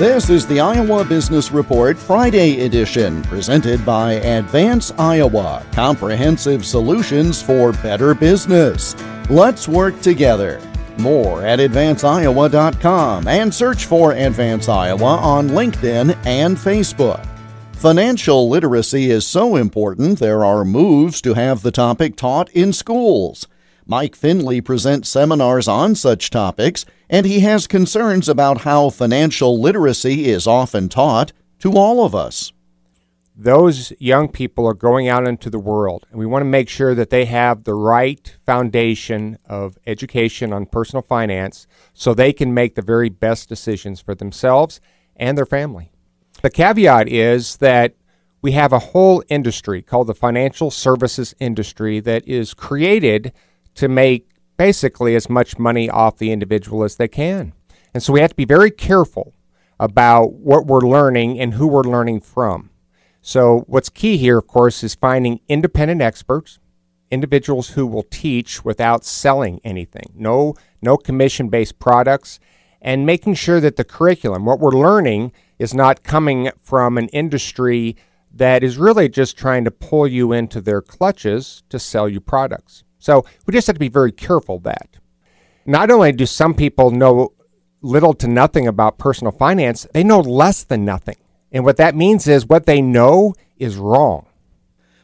This is the Iowa Business Report Friday edition, presented by Advance Iowa Comprehensive Solutions for Better Business. Let's work together. More at advanceiowa.com and search for Advance Iowa on LinkedIn and Facebook. Financial literacy is so important, there are moves to have the topic taught in schools. Mike Finley presents seminars on such topics, and he has concerns about how financial literacy is often taught to all of us. Those young people are going out into the world, and we want to make sure that they have the right foundation of education on personal finance so they can make the very best decisions for themselves and their family. The caveat is that we have a whole industry called the financial services industry that is created to make basically as much money off the individual as they can. And so we have to be very careful about what we're learning and who we're learning from. So, what's key here, of course, is finding independent experts, individuals who will teach without selling anything, no, no commission based products, and making sure that the curriculum, what we're learning, is not coming from an industry that is really just trying to pull you into their clutches to sell you products. So we just have to be very careful that. Not only do some people know little to nothing about personal finance, they know less than nothing. And what that means is what they know is wrong.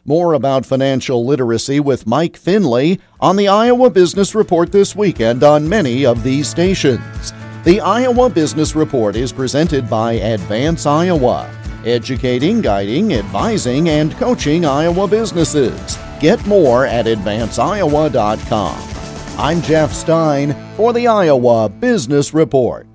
More about financial literacy with Mike Finley on the Iowa Business Report this weekend on many of these stations. The Iowa Business Report is presented by Advance Iowa, educating, guiding, advising, and coaching Iowa businesses. Get more at advanceiowa.com. I'm Jeff Stein for the Iowa Business Report.